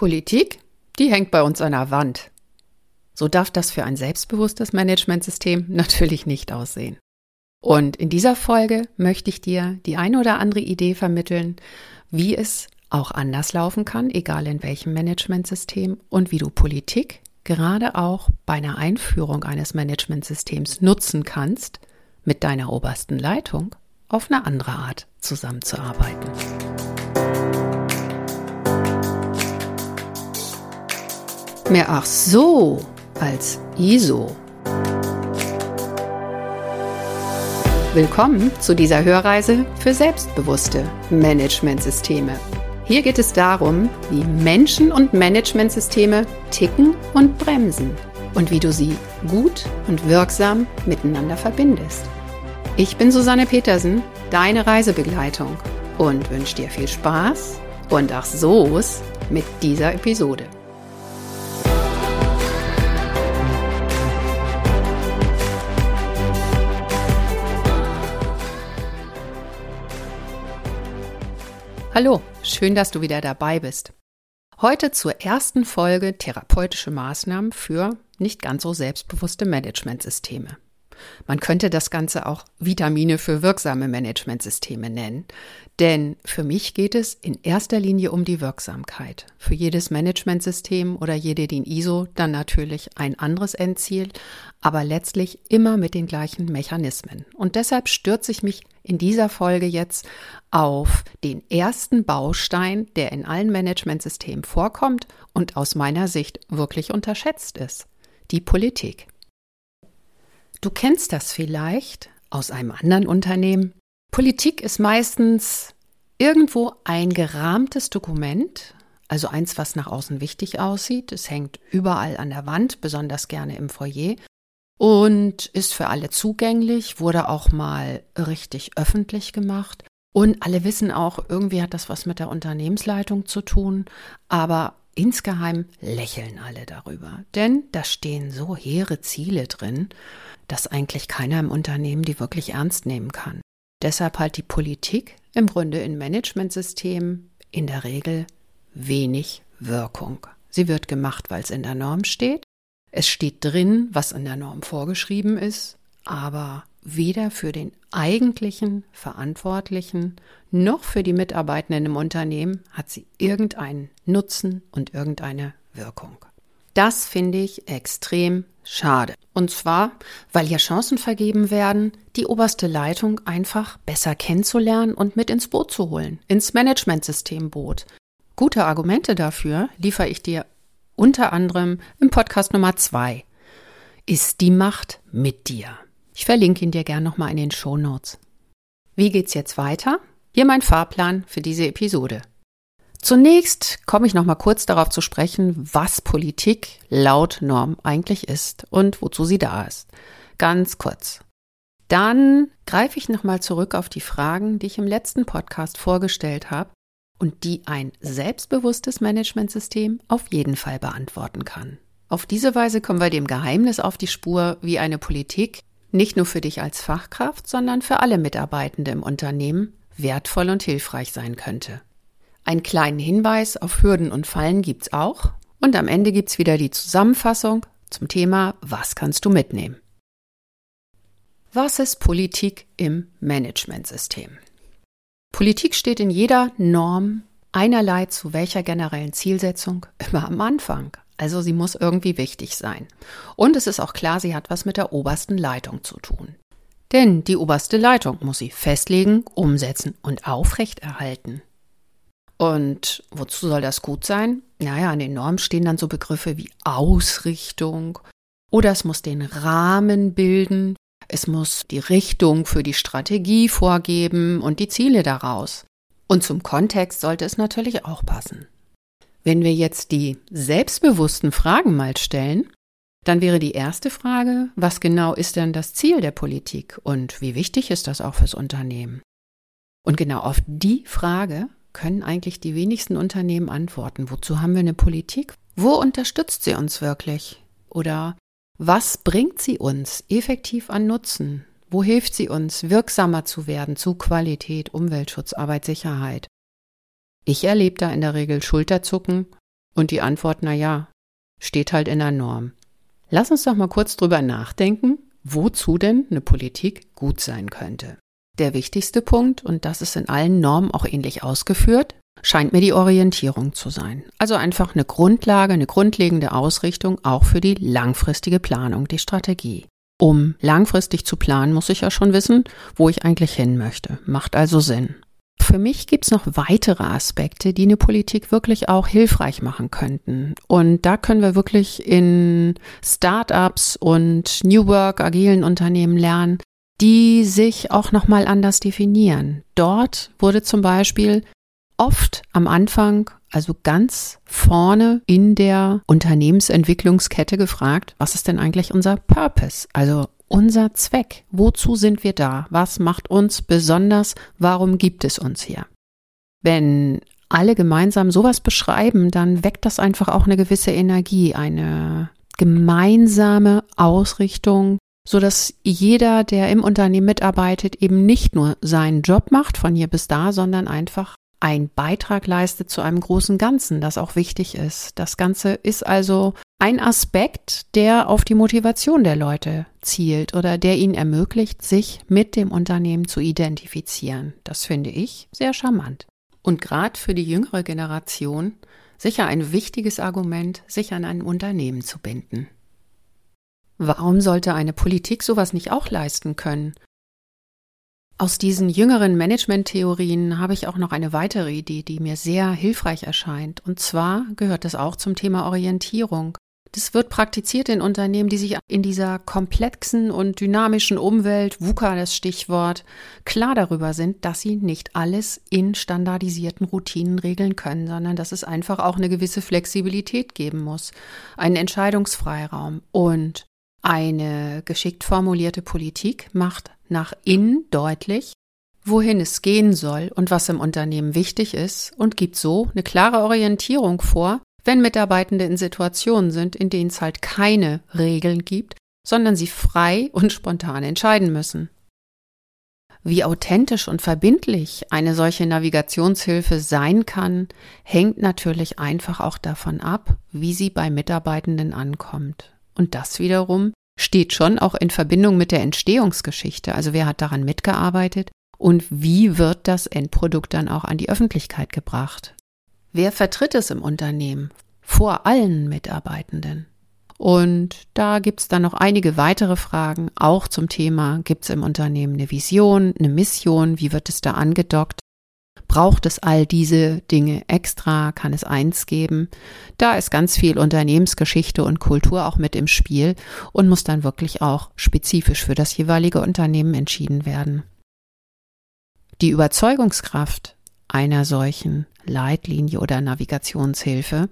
Politik, die hängt bei uns an der Wand. So darf das für ein selbstbewusstes Managementsystem natürlich nicht aussehen. Und in dieser Folge möchte ich dir die eine oder andere Idee vermitteln, wie es auch anders laufen kann, egal in welchem Managementsystem und wie du Politik gerade auch bei einer Einführung eines Managementsystems nutzen kannst, mit deiner obersten Leitung auf eine andere Art zusammenzuarbeiten. Mehr ach so als ISO. Willkommen zu dieser Hörreise für selbstbewusste Managementsysteme. Hier geht es darum, wie Menschen und Managementsysteme ticken und bremsen und wie du sie gut und wirksam miteinander verbindest. Ich bin Susanne Petersen, deine Reisebegleitung und wünsche dir viel Spaß und ach so's mit dieser Episode. Hallo, schön, dass du wieder dabei bist. Heute zur ersten Folge therapeutische Maßnahmen für nicht ganz so selbstbewusste Managementsysteme. Man könnte das Ganze auch Vitamine für wirksame Managementsysteme nennen. Denn für mich geht es in erster Linie um die Wirksamkeit. Für jedes Managementsystem oder jede DIN ISO dann natürlich ein anderes Endziel, aber letztlich immer mit den gleichen Mechanismen. Und deshalb stürze ich mich in dieser Folge jetzt auf den ersten Baustein, der in allen Managementsystemen vorkommt und aus meiner Sicht wirklich unterschätzt ist. Die Politik. Du kennst das vielleicht aus einem anderen Unternehmen. Politik ist meistens irgendwo ein gerahmtes Dokument, also eins, was nach außen wichtig aussieht. Es hängt überall an der Wand, besonders gerne im Foyer und ist für alle zugänglich, wurde auch mal richtig öffentlich gemacht. Und alle wissen auch, irgendwie hat das was mit der Unternehmensleitung zu tun, aber insgeheim lächeln alle darüber. Denn da stehen so hehre Ziele drin dass eigentlich keiner im Unternehmen die wirklich ernst nehmen kann. Deshalb halt die Politik im Grunde in Managementsystemen in der Regel wenig Wirkung. Sie wird gemacht, weil es in der Norm steht. Es steht drin, was in der Norm vorgeschrieben ist, aber weder für den eigentlichen Verantwortlichen noch für die Mitarbeitenden im Unternehmen hat sie irgendeinen Nutzen und irgendeine Wirkung. Das finde ich extrem schade. Und zwar, weil ja Chancen vergeben werden, die oberste Leitung einfach besser kennenzulernen und mit ins Boot zu holen, ins Managementsystemboot. Gute Argumente dafür liefere ich dir unter anderem im Podcast Nummer zwei. Ist die Macht mit dir? Ich verlinke ihn dir gern nochmal in den Show Notes. Wie geht's jetzt weiter? Hier mein Fahrplan für diese Episode. Zunächst komme ich noch mal kurz darauf zu sprechen, was Politik laut Norm eigentlich ist und wozu sie da ist. Ganz kurz. Dann greife ich noch mal zurück auf die Fragen, die ich im letzten Podcast vorgestellt habe und die ein selbstbewusstes Managementsystem auf jeden Fall beantworten kann. Auf diese Weise kommen wir dem Geheimnis auf die Spur, wie eine Politik nicht nur für dich als Fachkraft, sondern für alle Mitarbeitende im Unternehmen wertvoll und hilfreich sein könnte. Einen kleinen Hinweis auf Hürden und Fallen gibt's auch. Und am Ende gibt's wieder die Zusammenfassung zum Thema Was kannst du mitnehmen? Was ist Politik im Managementsystem? Politik steht in jeder Norm einerlei zu welcher generellen Zielsetzung immer am Anfang. Also sie muss irgendwie wichtig sein. Und es ist auch klar, sie hat was mit der obersten Leitung zu tun. Denn die oberste Leitung muss sie festlegen, umsetzen und aufrechterhalten. Und wozu soll das gut sein? Naja, an den Normen stehen dann so Begriffe wie Ausrichtung oder es muss den Rahmen bilden, es muss die Richtung für die Strategie vorgeben und die Ziele daraus. Und zum Kontext sollte es natürlich auch passen. Wenn wir jetzt die selbstbewussten Fragen mal stellen, dann wäre die erste Frage, was genau ist denn das Ziel der Politik und wie wichtig ist das auch fürs Unternehmen? Und genau auf die Frage können eigentlich die wenigsten Unternehmen antworten. Wozu haben wir eine Politik? Wo unterstützt sie uns wirklich? Oder was bringt sie uns effektiv an Nutzen? Wo hilft sie uns, wirksamer zu werden zu Qualität, Umweltschutz, Arbeitssicherheit? Ich erlebe da in der Regel Schulterzucken Und die Antwort, na ja, steht halt in der Norm. Lass uns doch mal kurz drüber nachdenken, wozu denn eine Politik gut sein könnte. Der wichtigste Punkt, und das ist in allen Normen auch ähnlich ausgeführt, scheint mir die Orientierung zu sein. Also einfach eine Grundlage, eine grundlegende Ausrichtung auch für die langfristige Planung, die Strategie. Um langfristig zu planen, muss ich ja schon wissen, wo ich eigentlich hin möchte. Macht also Sinn. Für mich gibt es noch weitere Aspekte, die eine Politik wirklich auch hilfreich machen könnten. Und da können wir wirklich in Startups und New Work, agilen Unternehmen lernen, die sich auch nochmal anders definieren. Dort wurde zum Beispiel oft am Anfang, also ganz vorne in der Unternehmensentwicklungskette gefragt, was ist denn eigentlich unser Purpose? Also unser Zweck. Wozu sind wir da? Was macht uns besonders? Warum gibt es uns hier? Wenn alle gemeinsam sowas beschreiben, dann weckt das einfach auch eine gewisse Energie, eine gemeinsame Ausrichtung, so dass jeder, der im Unternehmen mitarbeitet, eben nicht nur seinen Job macht von hier bis da, sondern einfach einen Beitrag leistet zu einem großen Ganzen, das auch wichtig ist. Das Ganze ist also ein Aspekt, der auf die Motivation der Leute zielt oder der ihnen ermöglicht, sich mit dem Unternehmen zu identifizieren. Das finde ich sehr charmant. Und gerade für die jüngere Generation sicher ein wichtiges Argument, sich an ein Unternehmen zu binden. Warum sollte eine Politik sowas nicht auch leisten können? Aus diesen jüngeren Management-Theorien habe ich auch noch eine weitere Idee, die mir sehr hilfreich erscheint. Und zwar gehört es auch zum Thema Orientierung. Das wird praktiziert in Unternehmen, die sich in dieser komplexen und dynamischen Umwelt, VUCA das Stichwort, klar darüber sind, dass sie nicht alles in standardisierten Routinen regeln können, sondern dass es einfach auch eine gewisse Flexibilität geben muss, einen Entscheidungsfreiraum und eine geschickt formulierte Politik macht nach innen deutlich, wohin es gehen soll und was im Unternehmen wichtig ist und gibt so eine klare Orientierung vor, wenn Mitarbeitende in Situationen sind, in denen es halt keine Regeln gibt, sondern sie frei und spontan entscheiden müssen. Wie authentisch und verbindlich eine solche Navigationshilfe sein kann, hängt natürlich einfach auch davon ab, wie sie bei Mitarbeitenden ankommt. Und das wiederum steht schon auch in Verbindung mit der Entstehungsgeschichte. Also wer hat daran mitgearbeitet und wie wird das Endprodukt dann auch an die Öffentlichkeit gebracht? Wer vertritt es im Unternehmen? Vor allen Mitarbeitenden. Und da gibt es dann noch einige weitere Fragen, auch zum Thema, gibt es im Unternehmen eine Vision, eine Mission, wie wird es da angedockt? Braucht es all diese Dinge extra? Kann es eins geben? Da ist ganz viel Unternehmensgeschichte und Kultur auch mit im Spiel und muss dann wirklich auch spezifisch für das jeweilige Unternehmen entschieden werden. Die Überzeugungskraft einer solchen Leitlinie oder Navigationshilfe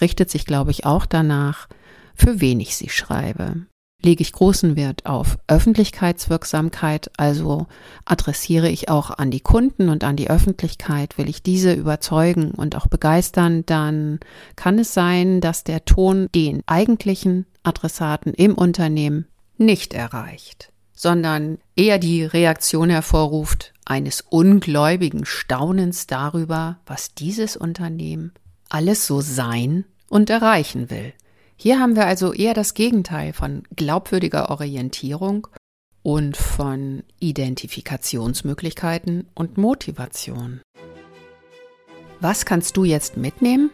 richtet sich, glaube ich, auch danach, für wen ich sie schreibe lege ich großen Wert auf Öffentlichkeitswirksamkeit, also adressiere ich auch an die Kunden und an die Öffentlichkeit, will ich diese überzeugen und auch begeistern, dann kann es sein, dass der Ton den eigentlichen Adressaten im Unternehmen nicht erreicht, sondern eher die Reaktion hervorruft eines ungläubigen Staunens darüber, was dieses Unternehmen alles so sein und erreichen will. Hier haben wir also eher das Gegenteil von glaubwürdiger Orientierung und von Identifikationsmöglichkeiten und Motivation. Was kannst du jetzt mitnehmen?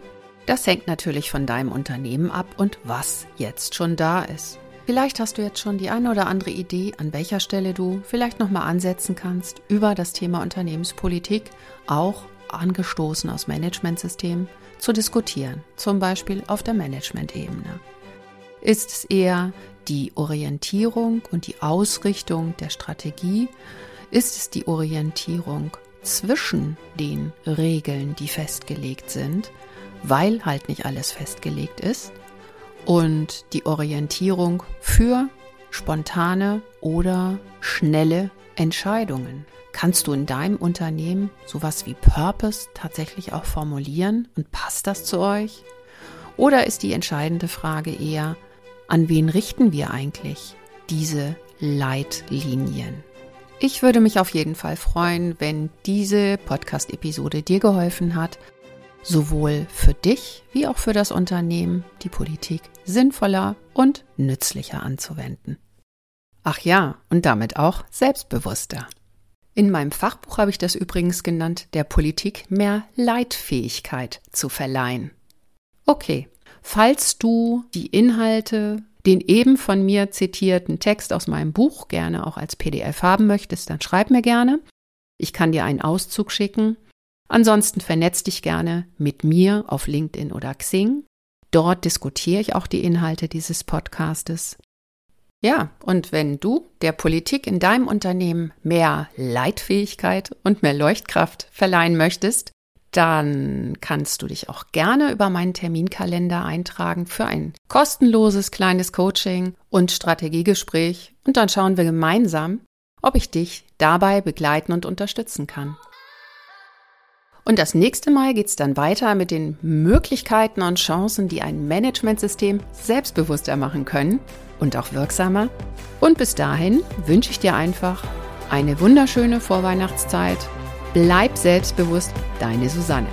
Das hängt natürlich von deinem Unternehmen ab und was jetzt schon da ist. Vielleicht hast du jetzt schon die eine oder andere Idee, an welcher Stelle du vielleicht nochmal ansetzen kannst über das Thema Unternehmenspolitik, auch angestoßen aus Managementsystemen zu diskutieren, zum Beispiel auf der Management-Ebene. Ist es eher die Orientierung und die Ausrichtung der Strategie? Ist es die Orientierung zwischen den Regeln, die festgelegt sind, weil halt nicht alles festgelegt ist? Und die Orientierung für spontane oder schnelle Entscheidungen. Kannst du in deinem Unternehmen sowas wie Purpose tatsächlich auch formulieren und passt das zu euch? Oder ist die entscheidende Frage eher, an wen richten wir eigentlich diese Leitlinien? Ich würde mich auf jeden Fall freuen, wenn diese Podcast-Episode dir geholfen hat, sowohl für dich wie auch für das Unternehmen die Politik sinnvoller und nützlicher anzuwenden. Ach ja, und damit auch selbstbewusster. In meinem Fachbuch habe ich das übrigens genannt, der Politik mehr Leitfähigkeit zu verleihen. Okay, falls du die Inhalte, den eben von mir zitierten Text aus meinem Buch gerne auch als PDF haben möchtest, dann schreib mir gerne. Ich kann dir einen Auszug schicken. Ansonsten vernetz dich gerne mit mir auf LinkedIn oder Xing. Dort diskutiere ich auch die Inhalte dieses Podcastes. Ja, und wenn du der Politik in deinem Unternehmen mehr Leitfähigkeit und mehr Leuchtkraft verleihen möchtest, dann kannst du dich auch gerne über meinen Terminkalender eintragen für ein kostenloses kleines Coaching und Strategiegespräch und dann schauen wir gemeinsam, ob ich dich dabei begleiten und unterstützen kann. Und das nächste Mal geht es dann weiter mit den Möglichkeiten und Chancen, die ein Managementsystem selbstbewusster machen können und auch wirksamer. Und bis dahin wünsche ich dir einfach eine wunderschöne Vorweihnachtszeit. Bleib selbstbewusst, deine Susanne.